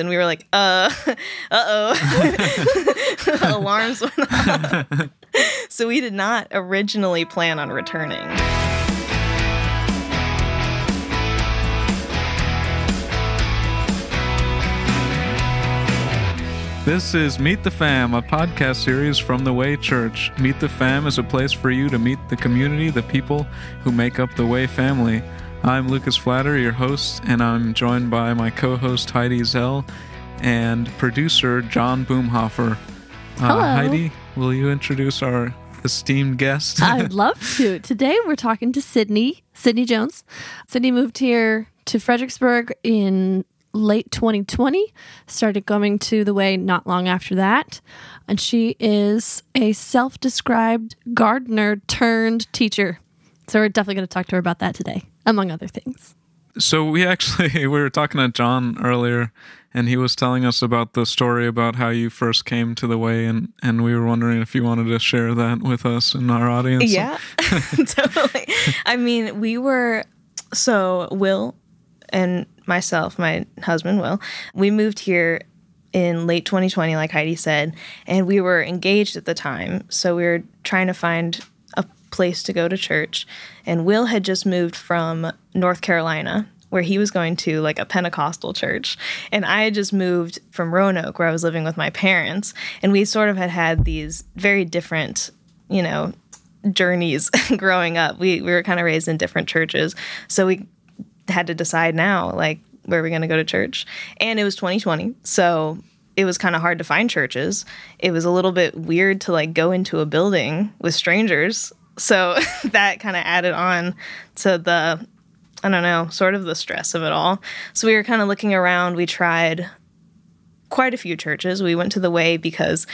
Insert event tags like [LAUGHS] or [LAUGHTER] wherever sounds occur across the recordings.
And we were like, uh, [LAUGHS] uh oh. [LAUGHS] Alarms went off. [LAUGHS] so we did not originally plan on returning. This is Meet the Fam, a podcast series from the Way Church. Meet the Fam is a place for you to meet the community, the people who make up the Way family. I'm Lucas Flatter, your host, and I'm joined by my co host Heidi Zell and producer John Boomhofer. Uh, Heidi, will you introduce our esteemed guest? [LAUGHS] I'd [LAUGHS] love to. Today we're talking to Sydney, Sydney Jones. Sydney moved here to Fredericksburg in late 2020, started coming to the way not long after that. And she is a self described gardener turned teacher. So we're definitely going to talk to her about that today, among other things. So we actually [LAUGHS] we were talking to John earlier and he was telling us about the story about how you first came to the way and and we were wondering if you wanted to share that with us and our audience. Yeah, [LAUGHS] [LAUGHS] totally. I mean, we were so Will and myself, my husband Will, we moved here in late 2020, like Heidi said, and we were engaged at the time. So we were trying to find place to go to church. And Will had just moved from North Carolina, where he was going to like a Pentecostal church. And I had just moved from Roanoke, where I was living with my parents. And we sort of had had these very different, you know, journeys [LAUGHS] growing up. We, we were kind of raised in different churches. So we had to decide now, like, where are we going to go to church? And it was 2020. So it was kind of hard to find churches. It was a little bit weird to like go into a building with strangers. So [LAUGHS] that kind of added on to the, I don't know, sort of the stress of it all. So we were kind of looking around. We tried quite a few churches. We went to the Way because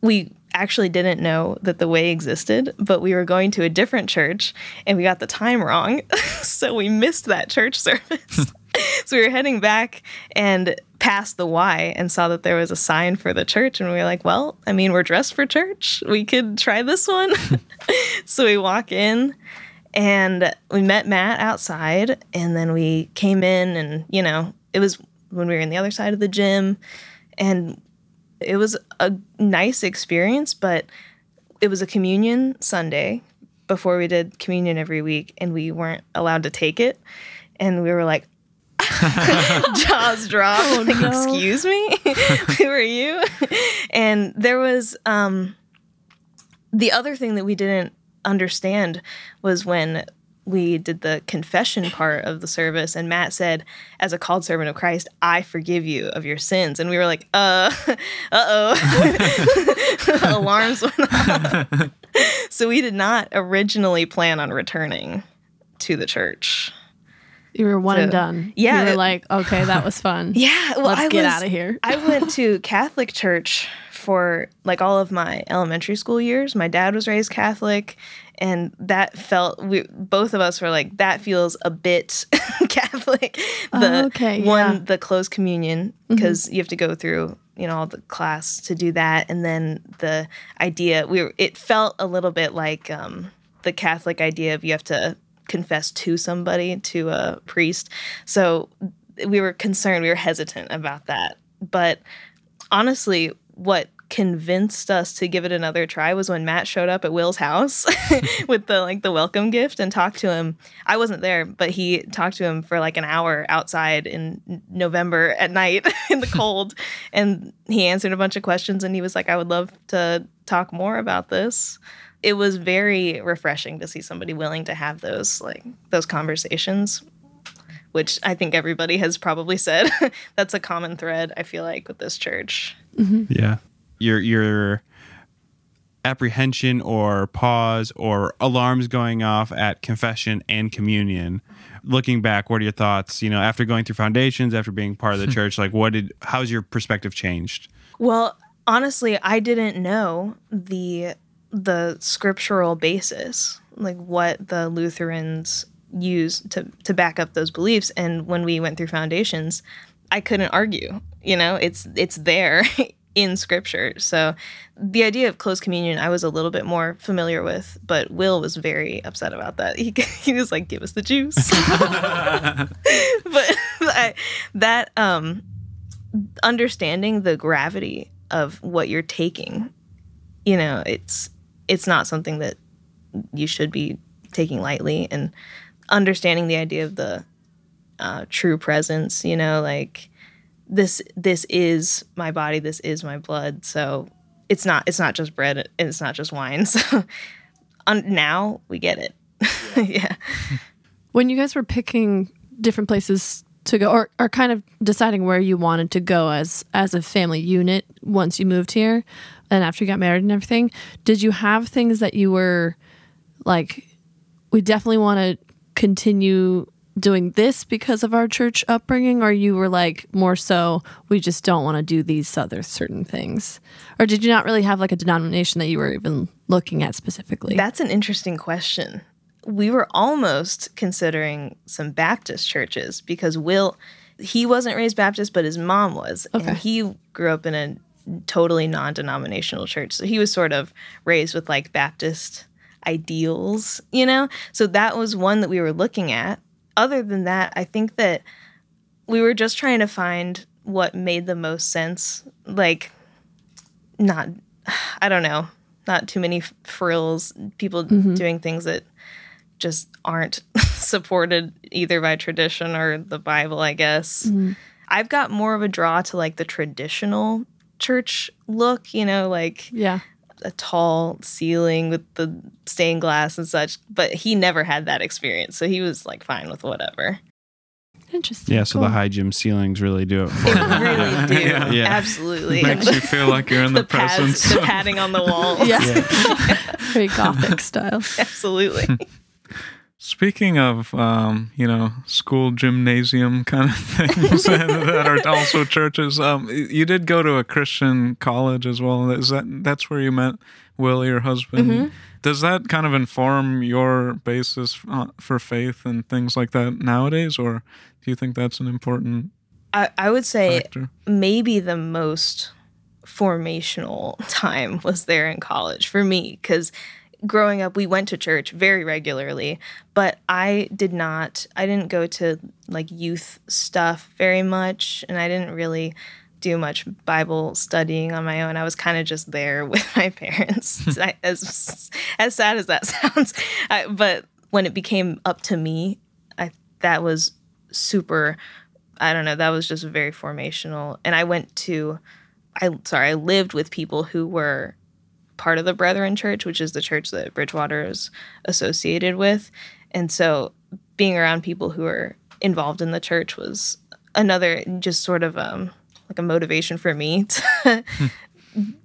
we actually didn't know that the way existed, but we were going to a different church and we got the time wrong. [LAUGHS] so we missed that church [LAUGHS] service. [LAUGHS] so we were heading back and passed the Y and saw that there was a sign for the church. And we were like, well, I mean, we're dressed for church. We could try this one. [LAUGHS] [LAUGHS] so we walk in and we met Matt outside and then we came in and, you know, it was when we were in the other side of the gym and it was a nice experience, but it was a communion Sunday before we did communion every week, and we weren't allowed to take it. And we were like, [LAUGHS] jaws dropped. like, no. excuse me, [LAUGHS] who are you? And there was um, the other thing that we didn't understand was when we did the confession part of the service and Matt said as a called servant of Christ I forgive you of your sins and we were like uh [LAUGHS] uh-oh alarms went off so we did not originally plan on returning to the church You were one and done. yeah, You were it- like, okay, that was fun. [LAUGHS] yeah well Let's I get was- out of here. [LAUGHS] I went to Catholic church for like all of my elementary school years. My dad was raised Catholic, and that felt we both of us were like that feels a bit [LAUGHS] Catholic. The Oh, okay, one yeah. Mm-hmm. the closed communion because you have to go through you know all the class to do that, and then the idea we were, it felt a little bit like um, the Catholic idea of you have to confess to somebody to a priest. So we were concerned, we were hesitant about that, but honestly, what convinced us to give it another try was when Matt showed up at Will's house [LAUGHS] with the like the welcome gift and talked to him. I wasn't there, but he talked to him for like an hour outside in November at night [LAUGHS] in the [LAUGHS] cold and he answered a bunch of questions and he was like I would love to talk more about this. It was very refreshing to see somebody willing to have those like those conversations which I think everybody has probably said. [LAUGHS] That's a common thread, I feel like, with this church. Mm-hmm. Yeah. Your your apprehension or pause or alarms going off at confession and communion. Looking back, what are your thoughts? You know, after going through foundations, after being part of the [LAUGHS] church, like what did how's your perspective changed? Well, honestly, I didn't know the the scriptural basis, like what the Lutherans use to to back up those beliefs. And when we went through foundations, I couldn't argue. You know, it's it's there [LAUGHS] in scripture. So the idea of closed communion, I was a little bit more familiar with, but Will was very upset about that. [LAUGHS] He, he was like, give us the juice. [LAUGHS] but I, that, um, understanding the gravity of what you're taking. You know, it's it's not something that you should be taking lightly and understanding the idea of the uh, true presence, you know, like this this is my body, this is my blood. So it's not it's not just bread and it's not just wine. [LAUGHS] So un- now we get it. [LAUGHS] yeah. When you guys were picking different places to go or, or kind of deciding where you wanted to go as as a family unit once you moved here and after you got married and everything, did you have things that you were like we definitely want to continue doing this because of our church upbringing or you were like more so we just don't want to do these other certain things or did you not really have like a denomination that you were even looking at specifically That's an interesting question. We were almost considering some Baptist churches because Will, he wasn't raised Baptist, but his mom was. Okay. And he grew up in a totally non denominational church. So he was sort of raised with like Baptist ideals, you know? So that was one that we were looking at. Other than that, I think that we were just trying to find what made the most sense. Like, not, I don't know, not too many frills, people mm-hmm. doing things that just aren't [LAUGHS] supported either by tradition or the Bible, I guess. Mm-hmm. I've got more of a draw to like the traditional church look, you know, like yeah a tall ceiling with the stained glass and such. But he never had that experience. So he was like fine with whatever. interesting Yeah, so Cool. the high gym ceilings really do it. For you. really do. Yeah. Yeah. Absolutely. Makes you feel like you're in [LAUGHS] the, pads, presence. the padding on the wall. yeah [LAUGHS] very gothic style [LAUGHS] Absolutely. Speaking of, um, you know, school gymnasium kind of [LAUGHS] things that are also churches, um, you did go to a Christian college as well. Is that that's where you met Will, your husband? Mm-hmm. Does that kind of inform your basis uh, for faith and things like that nowadays, or do you think that's an important I, I would say factor? maybe the most formational [LAUGHS] time was there in college for me because growing up we went to church very regularly but i did not i didn't go to like youth stuff very much and i didn't really do much bible studying on my own i was kind of just there [LAUGHS] with my parents [LAUGHS] I- as as sad as that [LAUGHS] sounds I, but when it became up to me i that was super I don't know, that was just very formational. And I went to I sorry, I lived with people who were part of the Brethren Church, which is the church that Bridgewater is associated with. And so being around people who are involved in the church was another just sort of um like a motivation for me to [LAUGHS]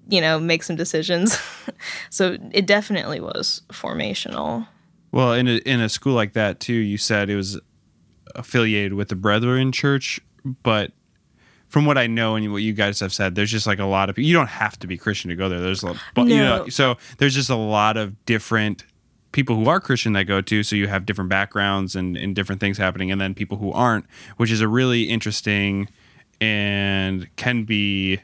you know, make some decisions. [LAUGHS] so it definitely was formational. Well, in a, in a school like that too, you said it was affiliated with the Brethren Church, but from what I know and what you guys have said, there's just like a lot of you don't have to be Christian to go there. There's a but you know, so there's just a lot of different people who are Christian that go to. So you have different backgrounds and, and different things happening, and then people who aren't, which is a really interesting and can be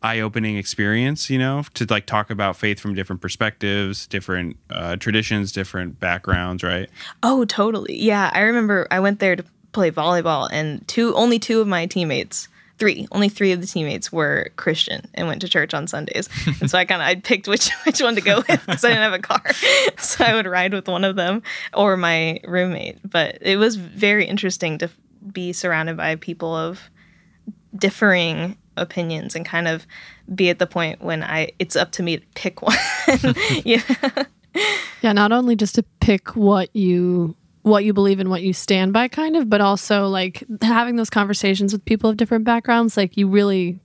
eye-opening experience you know to like talk about faith from different perspectives different uh, traditions different backgrounds right Oh, totally. Yeah, I remember I went there to play volleyball, and two only two of my teammates, three, only three of the teammates were Christian and went to church on Sundays. and so I kind of I picked which [LAUGHS] which one to go with because I didn't have a car, [LAUGHS] so I would ride with one of them or my roommate. But it was very interesting to be surrounded by people of differing opinions and kind of be at the point when I it's up to me to pick [LAUGHS] one. yeah. Yeah, not only just to pick what you what you believe and what you stand by kind of, but also like having those conversations with people of different backgrounds, like you really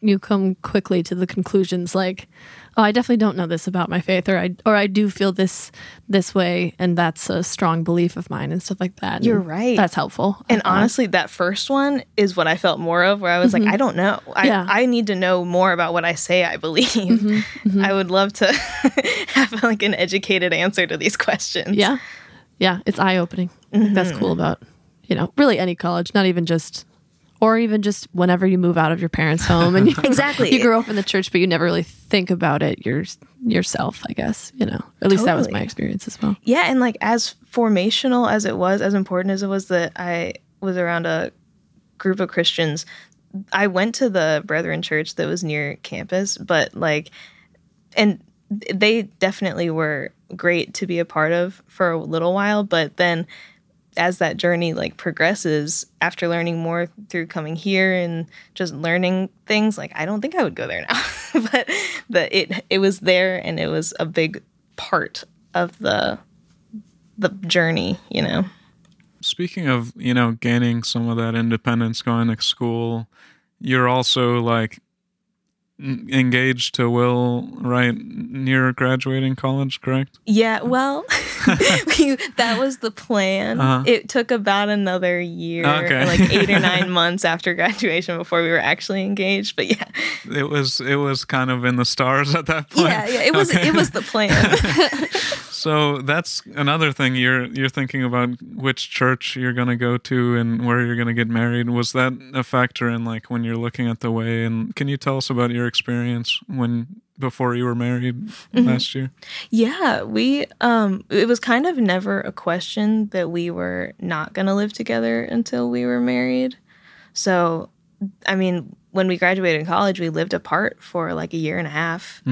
you come quickly to the conclusions like oh I definitely don't know this about my faith or I or I do feel this this way and that's a strong belief of mine and stuff like that. You're right. That's helpful. And uh, honestly, that first one is what I felt more of, where I was like, mm-hmm. I don't know. I, Yeah. I need to know more about what I say I believe. Mm-hmm. [LAUGHS] I mm-hmm. would love to [LAUGHS] have like an educated answer to these questions. Yeah. Yeah, it's eye opening. That's cool mm-hmm. about, you know, really any college, not even just or even just whenever you move out of your parents' home and [LAUGHS] you, Exactly. [LAUGHS] you grew up in the church, but you never really think about it your, yourself, I guess, you know. At least that was my experience as well. Yeah. And like as formational as it was, as important as it was that I was around a group of Christians, I went to the Brethren Church that was near campus, but like, and they definitely were great to be a part of for a little while. But then as that journey like progresses after learning more through coming here and just learning things like i don't think i would go there now [LAUGHS] but the it it was there and it was a big part of the the journey you know Speaking of, you know, gaining some of that independence going to school, you're also like engaged to Will right near graduating college, correct? yeah well [LAUGHS] [LAUGHS] that was the plan Uh-huh. it took about another year Okay. like eight or nine [LAUGHS] months after graduation before we were actually engaged but yeah It was it was kind of in the stars at that point. yeah yeah it was Okay. it was the plan So that's another thing you're you're thinking about which church you're gonna go to and where you're gonna get married. Was that a factor in like when you're looking at the way? And can you tell us about your experience when before you were married Mm-hmm. last year? Yeah, we um it was kind of never a question that we were not going to live together until we were married. So, I mean, when we graduated college, we lived apart for like a year and a half.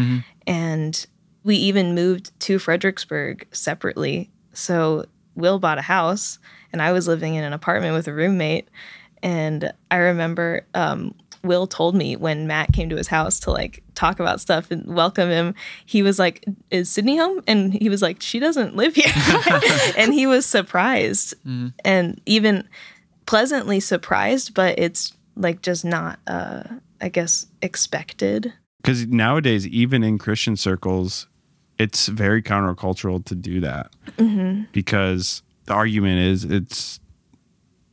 And we even moved to Fredericksburg separately. So, Will bought a house and I was living in an apartment with a roommate. And I remember um, Will told me when Matt came to his house to like talk about stuff and welcome him, he was like, Is Sydney home? And he was like, She doesn't live here. [LAUGHS] and he was surprised and even pleasantly surprised, but it's like just not, uh, I guess, expected. Because nowadays, even in Christian circles, it's very countercultural to do that. Mm-hmm. Because the argument is it's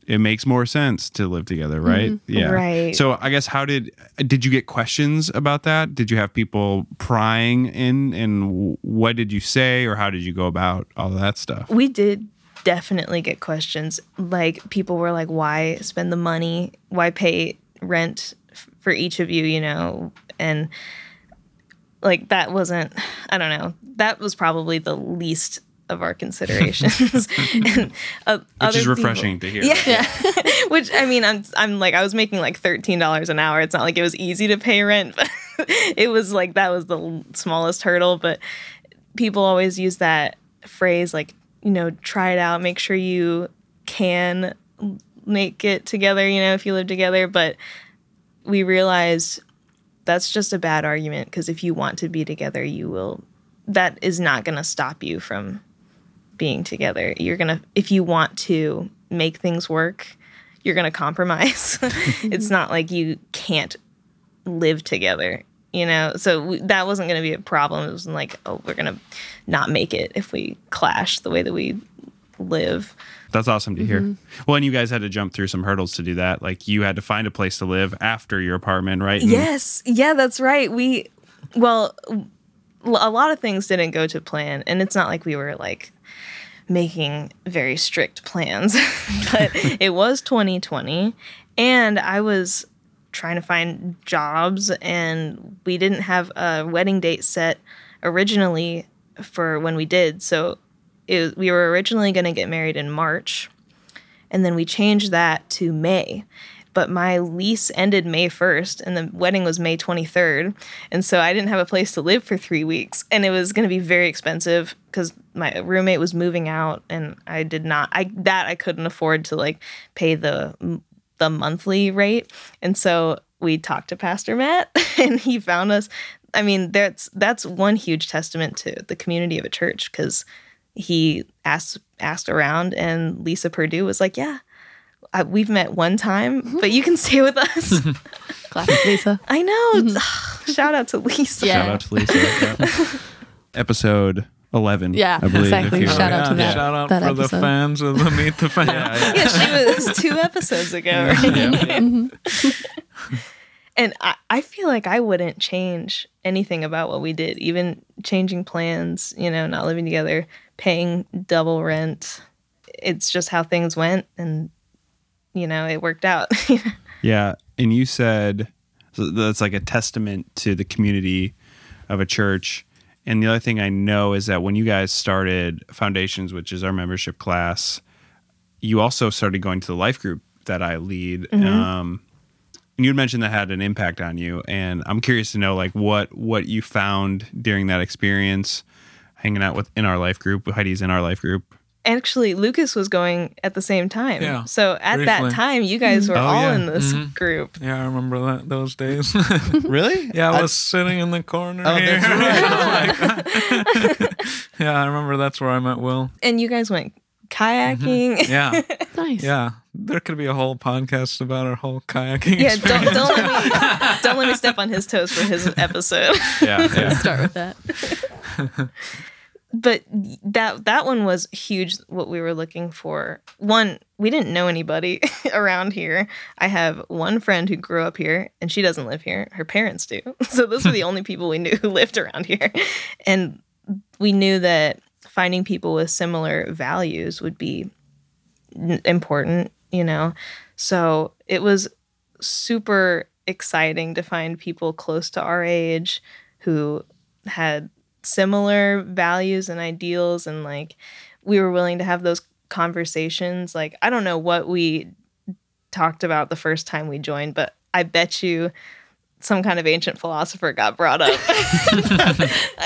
it makes more sense to live together, right? Mm-hmm. Yeah. Right. So I guess how did did you get questions about that? Did you have people prying in, and what did you say, or how did you go about all that stuff? We did definitely get questions. Like people were like, "Why spend the money? Why pay rent for each of you?" You know, and like that wasn't. I don't know. That was probably the least of our considerations. [LAUGHS] and, uh, Which other is people- refreshing to hear. Yeah. [LAUGHS] Which I mean, I'm I'm like I was making like thirteen dollars an hour. It's not like it was easy to pay rent, but [LAUGHS] it was like that was the smallest hurdle. But people always use that phrase like you know try it out, make sure you can make it together. You know if you live together, but we realized that's just a bad argument because if you want to be together, you will. That is not going to stop you from being together. You're gonna if you want to make things work, you're gonna [LAUGHS] compromise. [LAUGHS] it's not like you can't live together, you know. So we, that wasn't gonna be a problem. It wasn't like oh we're gonna not make it if we clash the way that we live. That's awesome to hear. Mm-hmm. Well, and you guys had to jump through some hurdles to do that. Like you had to find a place to live after your apartment, right? And- Yes, yeah, that's right. We well, a lot of things didn't go to plan, and it's not like we were like making very strict plans, [LAUGHS] but [LAUGHS] it was 2020, and I was trying to find jobs, and we didn't have a wedding date set originally for when we did. So it, we were originally going to get married in March, and then we changed that to May. But my lease ended May 1st, and the wedding was May 23rd. And so I didn't have a place to live for three weeks. And it was going to be very expensive because my roommate was moving out, and I did not, I that I couldn't afford to like pay the the monthly rate. And so we talked to Pastor Matt, [LAUGHS] and he found us. I mean, that's that's one huge testament to the community of a church because he asked asked around, and Lisa Purdue was like, "Yeah, I, we've met one time, mm-hmm. but you can stay with us." [LAUGHS] Classic Lisa. I know. Mm-hmm. Shout out to Lisa. Yeah. Shout out to Lisa. Yeah. Episode 11. Yeah, I believe, exactly. if you- Shout out to that- Shout out that for the fans of the Meet the Fam. Yeah, she was two episodes ago. [LAUGHS] Right? Mm-hmm. [LAUGHS] and I, I feel like I wouldn't change anything about what we did, even changing plans, you know, not living together, paying double rent. It's just how things went and you know, it worked out. [LAUGHS] Yeah, and you said so that's like a testament to the community of a church. And the other thing I know is that when you guys started Foundations, which is our membership class, you also started going to the life group that I lead. Um, you mentioned that had an impact on you, and I'm curious to know like what what you found during that experience, hanging out with in our life group. Heidi's in our life group. Actually, Lucas was going at the same time. Yeah, So at that time, you guys were Oh, all yeah. in this Mhm. group. Yeah, I remember that those days. [LAUGHS] Really? [LAUGHS] yeah, I was sitting in the corner Oh, here. that's [LAUGHS] yeah, I remember that's where I met Will. And you guys went Mm-hmm. kayaking. Yeah, [LAUGHS] Nice. yeah. There could be a whole podcast about our whole kayaking. Yeah, don't, don't let me [LAUGHS] don't let me step on his toes for his episode. Yeah. [LAUGHS] yeah. Start with that. but that that one was huge what we were looking for one we didn't know anybody around here i have one friend who grew up here and she doesn't live here her parents do so those were the only people we knew who lived around here and we knew that finding people with similar values would be important you know? So it was super exciting to find people close to our age who had similar values and ideals and like we were willing to have those conversations. Like i don't know what we talked about the first time we joined but i bet you some kind of ancient philosopher got brought up [LAUGHS]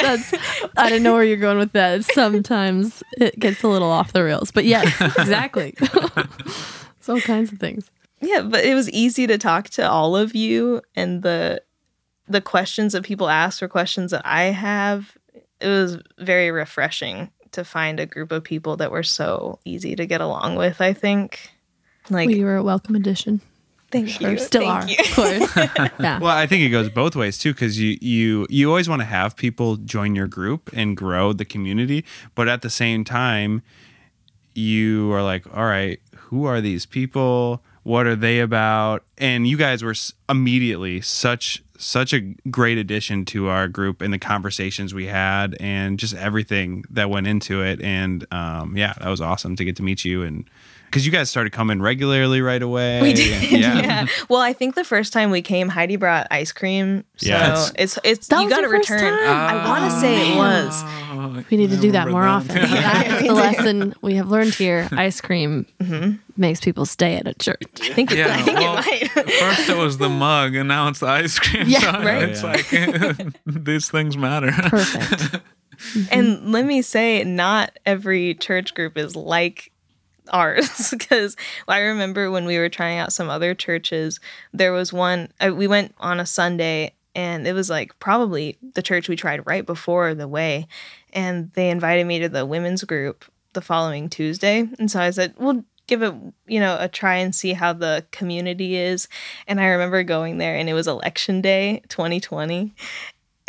That's I didn't know where you're going with that. Sometimes it gets a little off the rails, but yes, [LAUGHS] exactly. [LAUGHS] it's all kinds of things. yeah but it was easy to talk to all of you and the the questions that people asked were questions that i have it was very refreshing to find a group of people that were so easy to get along with i think like we were a welcome addition. Thank Or you still thank are, you. of course. [LAUGHS] Yeah. Well, I think it goes both ways too, because you you you always want to have people join your group and grow the community, but at the same time, you are like, all right, who are these people? What are they about? And you guys were immediately such such a great addition to our group and the conversations we had and just everything that went into it. And um, yeah, that was awesome to get to meet you and because you guys started coming regularly right away. We did. [LAUGHS] And- Yeah. Well, I think the first time we came, Heidi brought ice cream. So Yes. it's it's That you was got to first return. time? I want to oh, say it was. Oh, We need to do that remember more often. [LAUGHS] That's the lesson we have learned here. [LAUGHS] Ice cream mm-hmm. makes people stay at a church. I think it, Yeah, I think well, it might. First it was the mug, and now it's the ice cream. Yeah, so right. It's like these things matter. Perfect. and let me say, not every church group is like ours [LAUGHS] because I remember when we were trying out some other churches, there was one we went on a Sunday and it was like probably the church we tried right before the way and they invited me to the women's group the following Tuesday and so I said, "Well, give it, you know, a try and see how the community is." And I remember going there and it was election day 2020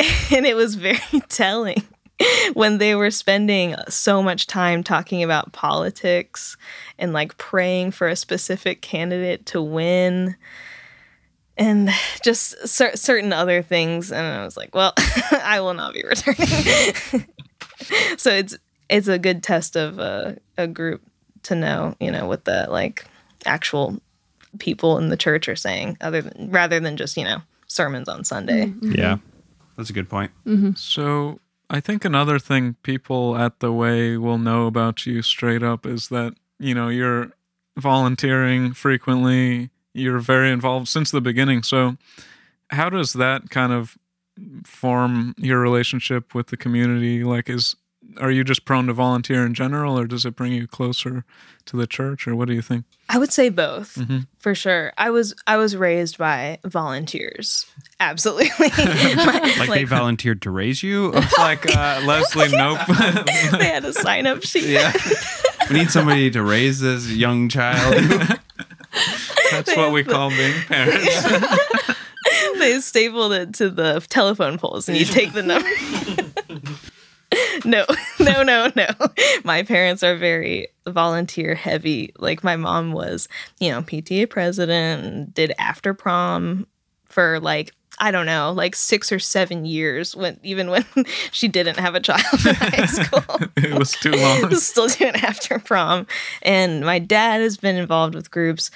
[LAUGHS] and it was very [LAUGHS] telling [LAUGHS] when they were spending so much time talking about politics and like praying for a specific candidate to win and just cer- certain other things and i was like well [LAUGHS] i will not be returning. [LAUGHS] So it's it's a good test of a, a group to know you know what the like actual people in the church are saying other than rather than just you know sermons on sunday. Mm-hmm. Yeah, mm-hmm. that's a good point. Mm-hmm. So I think another thing people at the way will know about you straight up is that, you know, you're volunteering frequently, you're very involved since the beginning. So how does that kind of form your relationship with the community? Like is are you just prone to volunteer in general or does it bring you closer to the church or what do you think? I would say both Mhm. for sure. I was I was raised by volunteers. Absolutely. [LAUGHS] My- Like, they volunteered to raise you. [LAUGHS] It's like uh, Leslie [LAUGHS] Nope. they had a sign up sheet. yeah. we need somebody to raise this young child. That's what we call being parents. they stapled it to the telephone poles and you take the number. No, [LAUGHS] no, no, no. My parents are very volunteer heavy. Like my mom was, you know, PTA president did after prom for like I don't know, like six or seven years when even when [LAUGHS] she didn't have a child in high [LAUGHS] school. it was too long. still doing after prom. And my dad has been involved with groups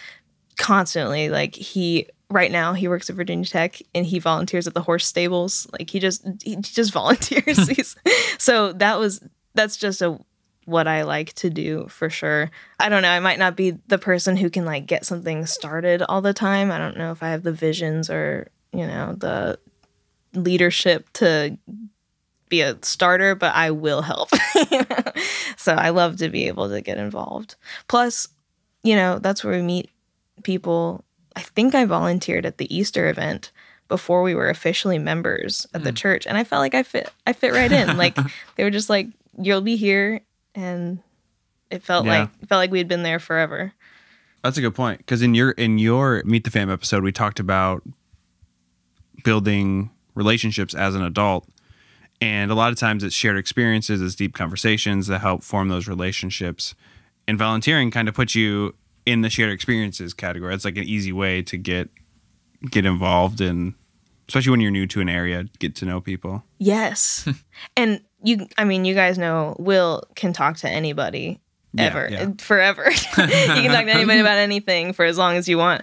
constantly. Like he right now he works at Virginia Tech and he volunteers at the horse stables. Like he just he just [LAUGHS] volunteers. [LAUGHS] So that was that's just a what I like to do for sure. I don't know. I might not be the person who can like get something started all the time. I don't know if I have the visions or, you know, the leadership to be a starter, but I will help. [LAUGHS] so I love to be able to get involved. Plus, you know, that's where we meet people. I think I volunteered at the Easter event before we were officially members of the hmm. church and I felt like I fit I fit right in. like [LAUGHS] they were just like you'll be here and it felt Yeah. like it felt like we'd been there forever. That's a good point because in your in your Meet the Fam episode, we talked about building relationships as an adult, and a lot of times it's shared experiences, it's deep conversations that help form those relationships. And volunteering kind of puts you in the shared experiences category. It's like an easy way to get get involved in, especially when you're new to an area, get to know people. Yes. [LAUGHS] and you I mean you guys know Will can talk to anybody Yeah, ever yeah. forever. [LAUGHS] you can talk to anybody about anything for as long as you want.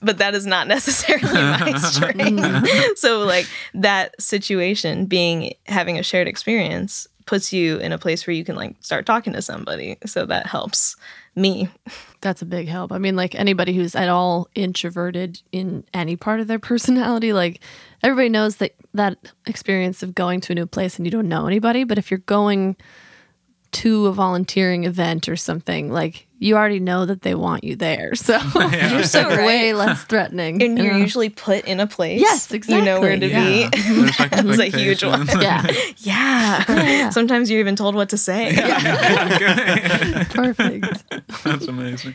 But that is not [LAUGHS] necessarily my strength. so like that situation being having a shared experience puts you in a place where you can like start talking to somebody. So that helps me. That's a big help. I mean, like anybody who's at all introverted in any part of their [LAUGHS] personality, like everybody knows that that experience of going to a new place and you don't know anybody. But if you're going to a volunteering event or something, like you already know that they want you there. So [LAUGHS] [LAUGHS] you're so [LAUGHS] right. way less threatening. And you're you know? usually put in a place. Yes, exactly. You know where to exactly. be. There's like That's a huge one. expectations. yeah, Yeah. Sometimes you're even told what to say. perfect. That's amazing.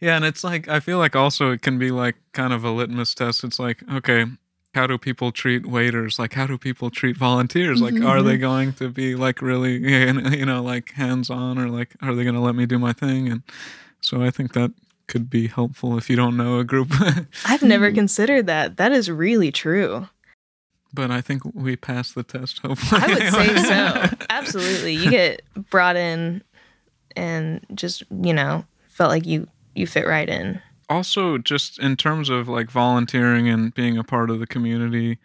yeah, and it's like I feel like also it can be like kind of a litmus test. It's like, okay, how do people treat waiters? Like how do people treat volunteers? Like mm-hmm, are they going to be like really [LAUGHS] you know like hands-on or like are they going to let me do my thing? And so I think that could be helpful if you don't know a group. [LAUGHS] I've never mm-hmm. considered that. That is really true. but I think we passed the test hopefully. I would say so. [LAUGHS] Absolutely. You get brought in and just, you know, felt like you you fit right in. Also just in terms of like volunteering and being a part of the community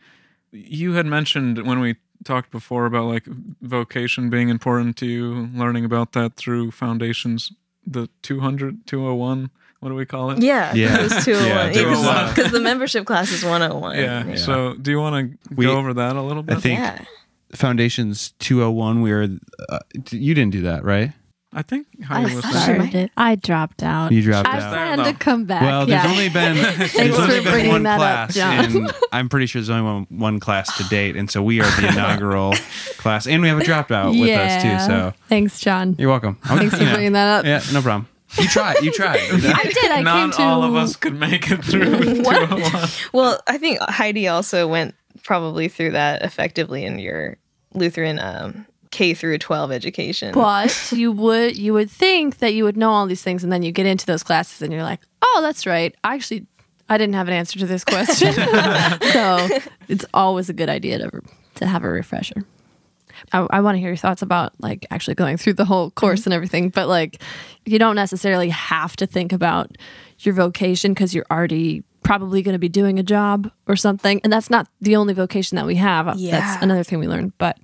you had mentioned when we talked before about like vocation being important to you learning about that through foundations the 200 201 what do we call it Yeah. Yeah. It was 201. [LAUGHS] Yeah, Yeah, 201. Because the membership class is 101. yeah. so do you want to We- go over that a little bit I think Yeah. Foundations 201. We are. Uh, you didn't do that, right? I think I Heidi was thought she might- it. I dropped out. You dropped I out. plan No. to come back. Well, there's yeah. only been [LAUGHS] there's only been bringing one that up, class, John. and I'm pretty sure there's only one, one class to date, and so we are the [LAUGHS] inaugural class, and we have a dropout with us too. So thanks, John. you're welcome. I'm- Thanks for you know, bringing that up. Yeah, no problem. You tried. You tried. [LAUGHS] I did. I came not to all of us could make it through 201 Well, I think Heidi also went probably through that effectively in your Lutheran um, K through 12 education. But you would you would think that you would know all these things, and then you get into those classes, and you're like, "Oh, that's right. I actually, I didn't have an answer to this question." [LAUGHS] so it's always a good idea to to have a refresher. I, I want to hear your thoughts about like actually going through the whole course mm-hmm. and everything, but like you don't necessarily have to think about your vocation because you're already probably going to be doing a job or something, and that's not the only vocation that we have. Yeah. That's another thing we learned, but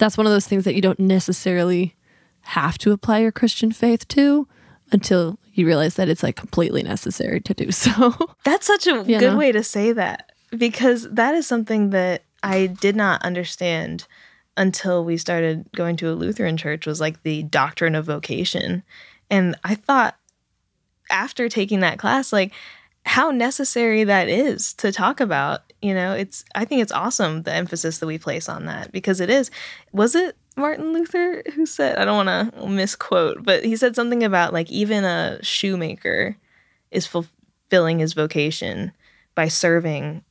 that's one of those things that you don't necessarily have to apply your Christian faith to until you realize that it's like completely necessary to do so. [LAUGHS] That's such a good way to say that because that is something that I did not understand until we started going to a Lutheran church was like the doctrine of vocation. And I thought after taking that class like how necessary that is to talk about, you know, it's I think it's awesome the emphasis that we place on that because it is. Was it Martin Luther who said I don't want to misquote, but he said something about like even a shoemaker is fulfilling his vocation by serving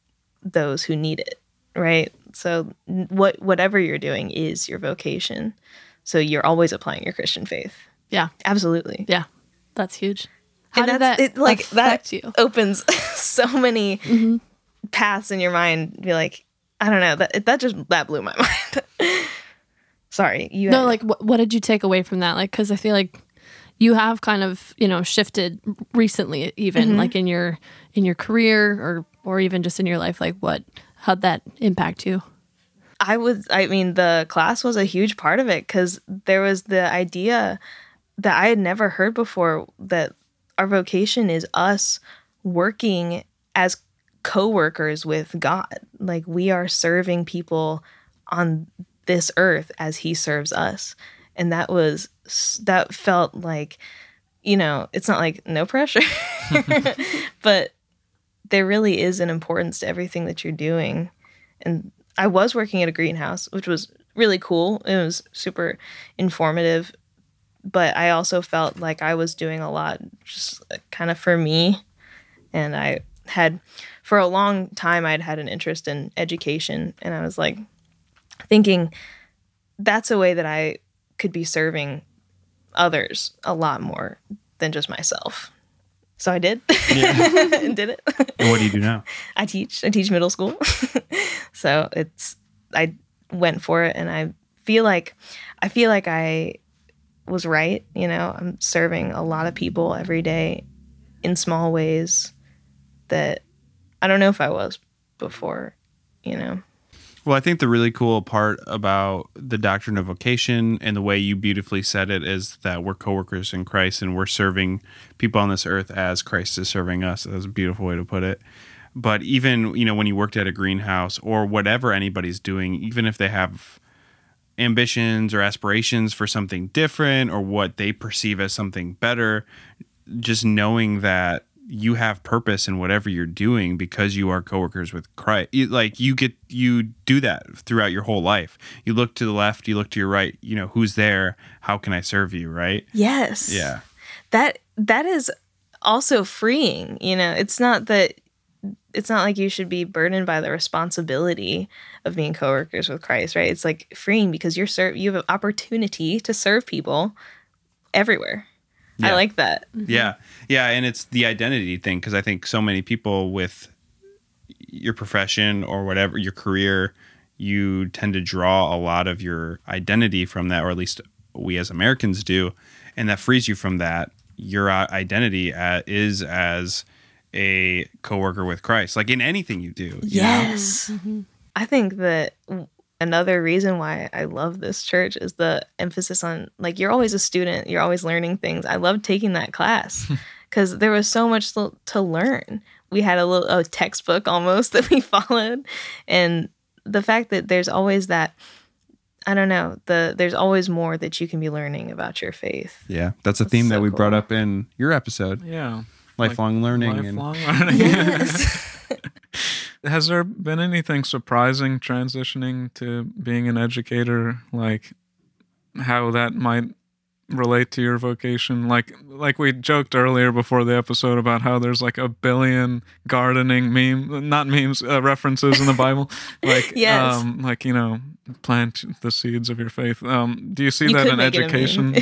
those who need it, right? So what whatever you're doing is your vocation. So you're always applying your Christian faith. yeah, Absolutely. yeah, that's huge. How and did that it, like that you? opens [LAUGHS] so many Mm-hmm. Paths in your mind. Be like, I don't know that that just that blew my [LAUGHS] mind. Sorry, you. No, like what, what did you take away from that? Like, because I feel like you have kind of you know shifted recently, even mm-hmm. like in your in your career or or even just in your life. Like, what how'd that impact you? I was, I mean, the class was a huge part of it because there was the idea that I had never heard before that our vocation is us working as co workers with God. Like we are serving people on this earth as He serves us. And that was, that felt like, you know, it's not like no pressure, [LAUGHS] [LAUGHS] but there really is an importance to everything that you're doing. And I was working at a greenhouse, which was really cool. It was super informative, but I also felt like I was doing a lot just uh, kind of for me. And I had, for a long time, I'd had an interest in education. And I was like thinking that's a way that I could be serving others a lot more than just myself. So I did [LAUGHS] and did it. And what do you do now? I teach. I teach middle school. [LAUGHS] so it's I went for it and I feel like I feel like I was right, you know. I'm serving a lot of people every day in small ways that I don't know if I was before, you know. Well, I think the really cool part about the doctrine of vocation and the way you beautifully said it is that we're coworkers in Christ and we're serving people on this earth as Christ is serving us. That's a beautiful way to put it. But even, you know, when you worked at a greenhouse or whatever anybody's doing, even if they have ambitions or aspirations for something different or what they perceive as something better, just knowing that you have purpose in whatever you're doing because you are coworkers with Christ. You, like you get you do that throughout your whole life. You look to the left, you look to your right. You know who's there. How can I serve you? Right? Yes. Yeah. That that is also freeing. You know, it's not that it's not like you should be burdened by the responsibility of being coworkers with Christ, right? It's like freeing because you're serve you have an opportunity to serve people everywhere. I like that. Yeah. Yeah. And it's the identity thing because I think so many people with your profession or whatever, your career, you tend to draw a lot of your identity from that, or at least we as Americans do. And that frees you from that. Your uh, identity uh, is as a coworker with Christ, like in anything you do. you know? Yes. I think that another reason why I love this church is the emphasis on like you're always a student, you're always learning things. I love taking that class [LAUGHS] because there was so much to to learn. We had a little a textbook almost [LAUGHS] that we followed, and the fact that there's always that. I don't know. The there's always more that you can be learning about your faith. Yeah. That's a theme that so we brought up in your episode Yeah. lifelong learning. and Lifelong [LAUGHS] learning. Yes. Has there been anything surprising transitioning to being an educator? Like how that might relate to your vocation? Like like we joked earlier before the episode about how there's like a billion gardening meme, not memes, uh, references in the [LAUGHS] Bible. Like Yes. um, like you know, plant the seeds of your faith. Um, do you see You that in make it a education?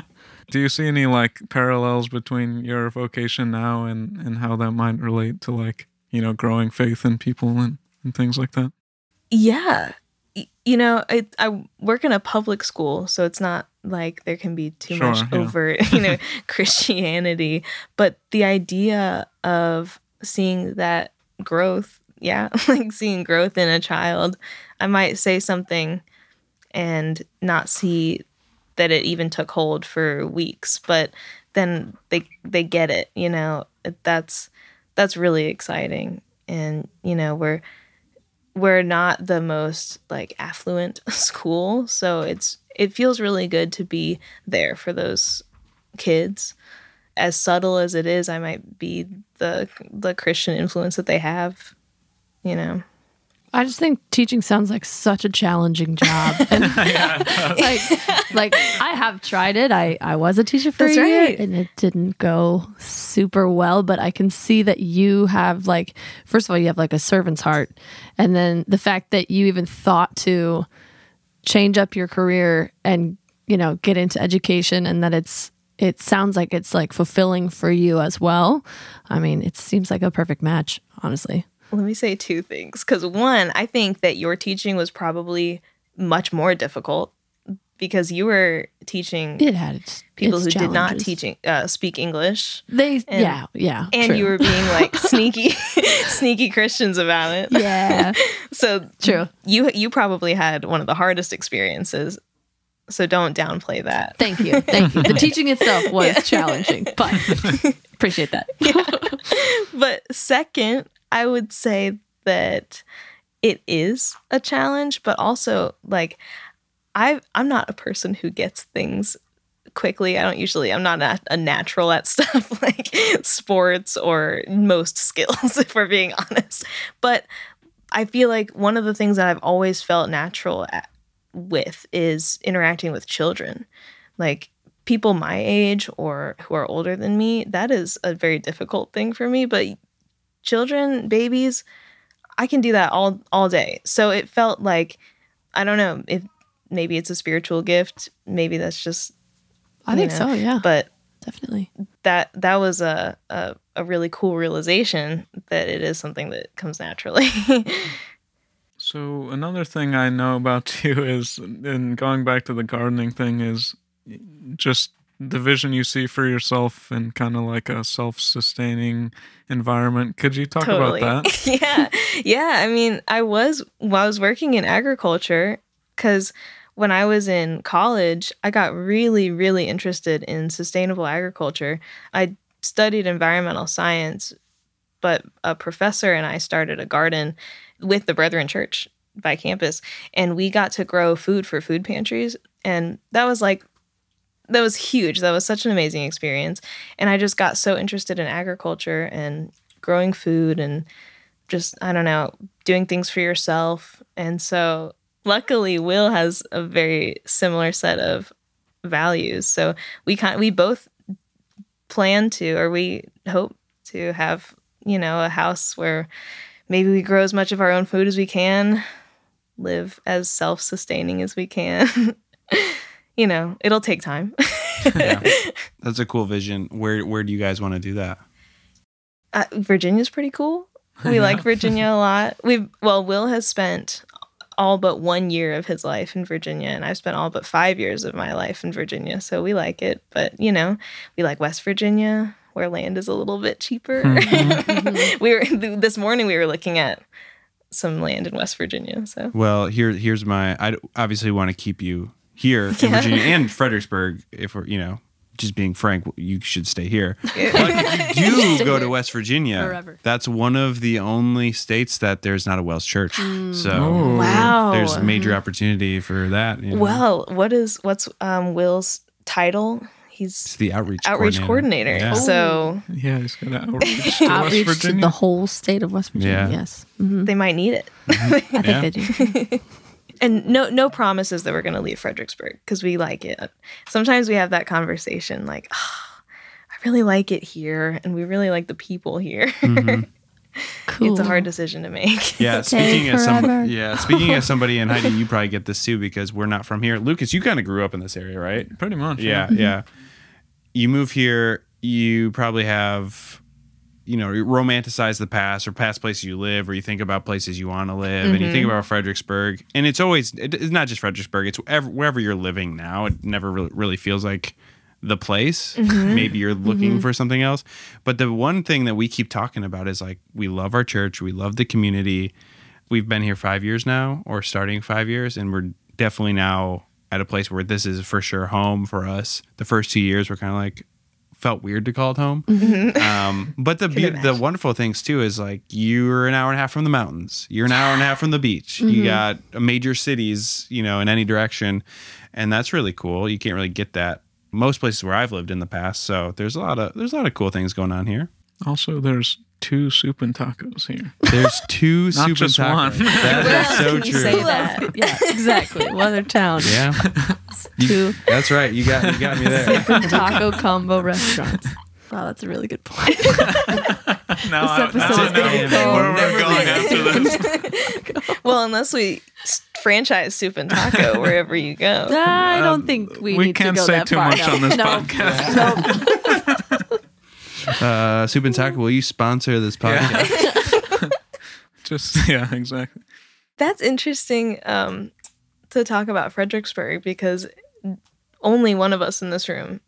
[LAUGHS] [LAUGHS] Do you see any like parallels between your vocation now and and how that might relate to like you know growing faith in people and, and things like that? Yeah. You know, I, I work in a public school, so it's not like there can be too much yeah. overt, [LAUGHS] you know, [LAUGHS] Christianity. But the idea of seeing that growth, yeah, [LAUGHS] like seeing growth in a child, I might say something and not see that it even took hold for weeks, but then they they get it, you know. That's that's really exciting. And, you know, we're we're not the most like affluent [LAUGHS] school so it's it feels really good to be there for those kids as subtle as it is i might be the the christian influence that they have you know I just think teaching sounds like such a challenging job. [LAUGHS] And [LAUGHS] like, like I have tried it. I, I was a teacher for That's a year right. and it didn't go super well, but I can see that you have like first of all, you have like a servant's heart. And then the fact that you even thought to change up your career and, you know, get into education and that it's it sounds like it's like fulfilling for you as well. I mean, it seems like a perfect match, honestly. Let me say two things because one i think that your teaching was probably much more difficult because you were teaching It had its people its who did not challenges. teaching uh, speak English, They and- yeah yeah and true. you were being like [LAUGHS] sneaky, [LAUGHS] sneaky Christians about it. yeah [LAUGHS] So true. you you probably had one of the hardest experiences. So don't downplay that. Thank you, thank you. The teaching itself was challenging, but appreciate that. But second, I would say that it is a challenge, but also like I I'm not a person who gets things quickly. I don't usually I'm not a, a natural at [LAUGHS] stuff like sports or most [LAUGHS] skills if we're being honest. But I feel like one of the things that I've always felt natural at, with is interacting with children. Like people my age or who are older than me, that is a very difficult thing for me, but children, babies, I can do that all all day. So it felt like I don't know if maybe it's a spiritual gift, maybe that's just I think know, so. Yeah, but definitely. that that was a, a a really cool realization that it is something that comes naturally. [LAUGHS] So another thing I know about [LAUGHS] you is, and going back to the gardening thing, is just the vision you see for yourself in kind of like a self-sustaining environment. Could you talk totally. about that? [LAUGHS] yeah. Yeah. I mean, I was while I was working in agriculture because when I was in college, I got really, really interested in sustainable agriculture. I studied environmental science, but a professor and I started a garden with the Brethren Church by campus, and we got to grow food for food pantries. And that was like, that was huge. That was such an amazing experience. And I just got so interested in agriculture and growing food and just, I don't know, doing things for yourself. And so luckily, Will has a very similar set of values. So we kind we both plan to, or we hope to have, you know, a house where maybe we grow as much of our own food as we can, live as self sustaining as we can. [LAUGHS] you know, it'll take time. [LAUGHS] Yeah. That's a cool vision. Where where do you guys want to do that? uh, Virginia's pretty cool. We like Virginia a lot. [LAUGHS] We've well, Will has spent all but one year of his life in Virginia, and I've spent all but five years of my life in Virginia. So we like it, but you know, we like West Virginia, where land is a little bit cheaper. [LAUGHS] we were this morning we were looking at some land in West Virginia. So Well, here here's my. I obviously want to keep you here in Virginia and Fredericksburg. If we're you know just being frank, you should stay here. [LAUGHS] But if you do go to West Virginia, Forever. that's one of the only states that there's not a Welsh church. So Oh. wow, there's a major opportunity for that. you know. well, what is what's um, Will's title? it's He's the outreach outreach coordinator. Yeah. So Yeah, he's got [LAUGHS] outreach to Outreach West to Virginia. the whole state of West Virginia. Yeah. Yes, hmm they might need it. [LAUGHS] I think Yeah. they do. And no no promises that we're going to leave Fredericksburg because we like it. Sometimes we have that conversation like, "Ah, I really like it here, and we really like the people here. Cool. [LAUGHS] it's a hard decision to make. [LAUGHS] Yeah, speaking as some, yeah, speaking as [LAUGHS] somebody, and Heidi, you probably get this too because we're not from here. Lucas, you kind of grew up in this area, right? Pretty much. Yeah, yeah. You move here, you probably have, you know, romanticize the past or past places you live, or you think about places you want to live, and you think mm-hmm. about Fredericksburg, and it's always it, it's not just Fredericksburg; it's wherever, wherever you're living now. It never really, really feels like the place. Mm-hmm. Maybe you're looking mm-hmm. for something else, but the one thing that we keep talking about is like we love our church, we love the community. We've been here five years now, or starting five years, and we're definitely now at a place where this is for sure home for us. The first two years we're kind of like felt weird to call it home. [LAUGHS] Um, but the be- the wonderful things too is like you're an hour and a half from the mountains. You're an hour and a half from the beach. You got major cities, you know, in any direction, and that's really cool. You can't really get that most places where I've lived in the past. So there's a lot of there's a lot of cool things going on here. Also, there's two soup and tacos here. There's two Not soup just and tacos. That Where is else so can true. say that? yeah, exactly. What other town? Yeah, Two that's right. You got you got me there. taco combo restaurants. Wow, that's a really good point. [LAUGHS] now This episode I, is gonna be know called where we're going after this. [LAUGHS] well, unless we franchise Soup and Taco [LAUGHS] wherever you go. I don't um, think we, we need can't to go say that too far. much No. on this no. podcast. No. [LAUGHS] Uh, soup and taco, will you sponsor this podcast? [LAUGHS] Just yeah, exactly. That's interesting um, to talk about Fredericksburg because only one of us in this room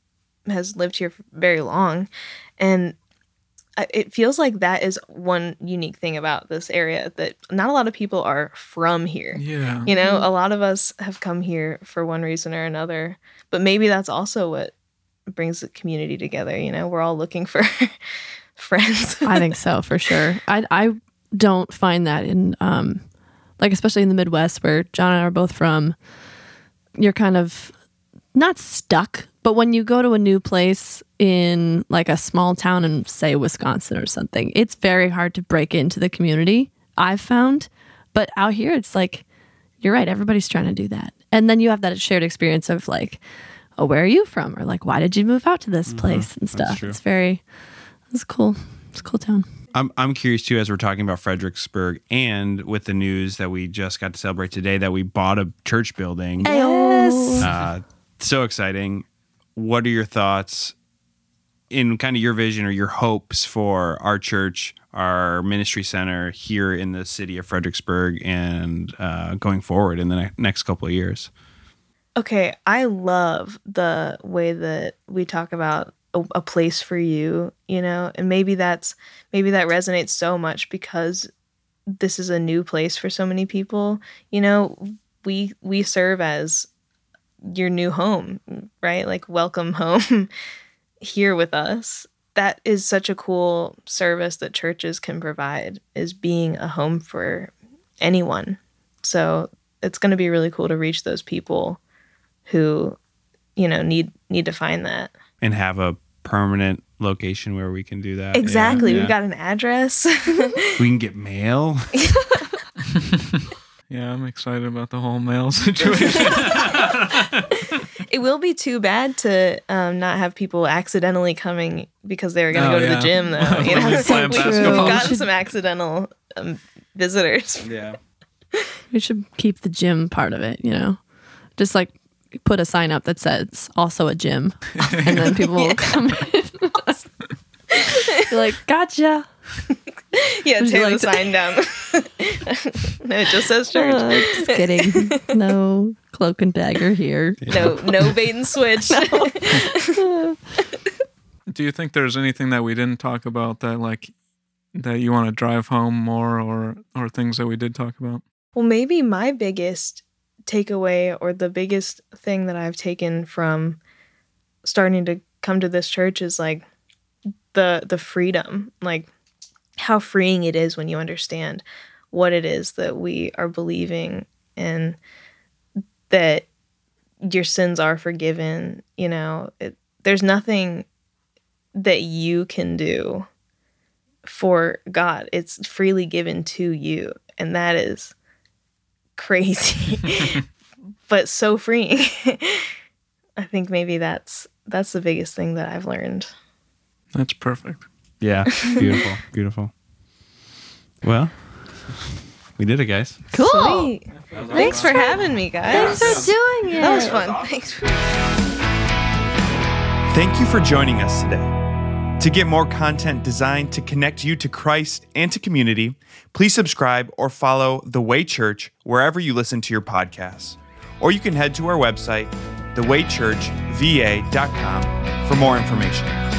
has lived here for very long and it feels like that is one unique thing about this area that not a lot of people are from here Yeah. you know a lot of us have come here for one reason or another but maybe that's also what brings the community together you know we're all looking for [LAUGHS] friends I think [LAUGHS] so for sure. I I don't find that in um like especially in the Midwest where John and I are both from. You're kind of not stuck, but when you go to a new place in like a small town in say Wisconsin or something, it's very hard to break into the community. I've found, but out here it's like you're right. Everybody's trying to do that, and then you have that shared experience of like, oh, where are you from, or like, why did you move out to this place and stuff. It's very, it's cool. It's a cool town. I'm I'm curious too as we're talking about Fredericksburg and with the news that we just got to celebrate today that we bought a church building. yes Uh, so exciting. What are your thoughts in kind of your vision or your hopes for our church, our ministry center here in the city of Fredericksburg and uh, going forward in the ne- next couple of years? Okay, I love the way that we talk about a, a place for you, you know, and maybe that's maybe that resonates so much because this is a new place for so many people. You know, we we serve as your new home, right? Like welcome home [LAUGHS] here with us. That is such a cool service that churches can provide is being a home for anyone. So, it's going to be really cool to reach those people who you know need need to find that And have a permanent location where we can do that. Exactly yeah. we've got an address [LAUGHS] we can get mail. [LAUGHS] Yeah, I'm excited about the whole mail situation. [LAUGHS] it will be too bad to um, not have people accidentally coming because they were going to Oh, go to yeah. the gym though you know we we've gotten some accidental um, visitors yeah. We should keep the gym part of it, you know? Just like put a sign up that says also a gym. [LAUGHS] And then people will come in. Be like, gotcha. yeah Would you tear like the to- sign down no [LAUGHS] it just says church Uh, just kidding. No cloak and dagger here. no no bait and switch [LAUGHS] Do you think there's anything that we didn't talk about that like that you want to drive home more or or things that we did talk about? Well, maybe my biggest takeaway or the biggest thing that I've taken from starting to come to this church is like the the freedom, like how freeing it is when you understand what it is that we are believing and that your sins are forgiven, you know. It, there's nothing that you can do for God. It's freely given to you, and that is crazy [LAUGHS] but so freeing [LAUGHS] i think maybe that's that's the biggest thing that i've learned That's perfect. Yeah. [LAUGHS] Beautiful. beautiful. Well, we did it, guys. Cool. Sweet. thanks for having me guys Thanks for doing it. that was fun thanks for- Thank you for joining us today. To get more content designed to connect you to Christ and to community, please subscribe or follow The Way Church wherever you listen to your podcasts. Or you can head to our website, thewaychurchva.com, for more information.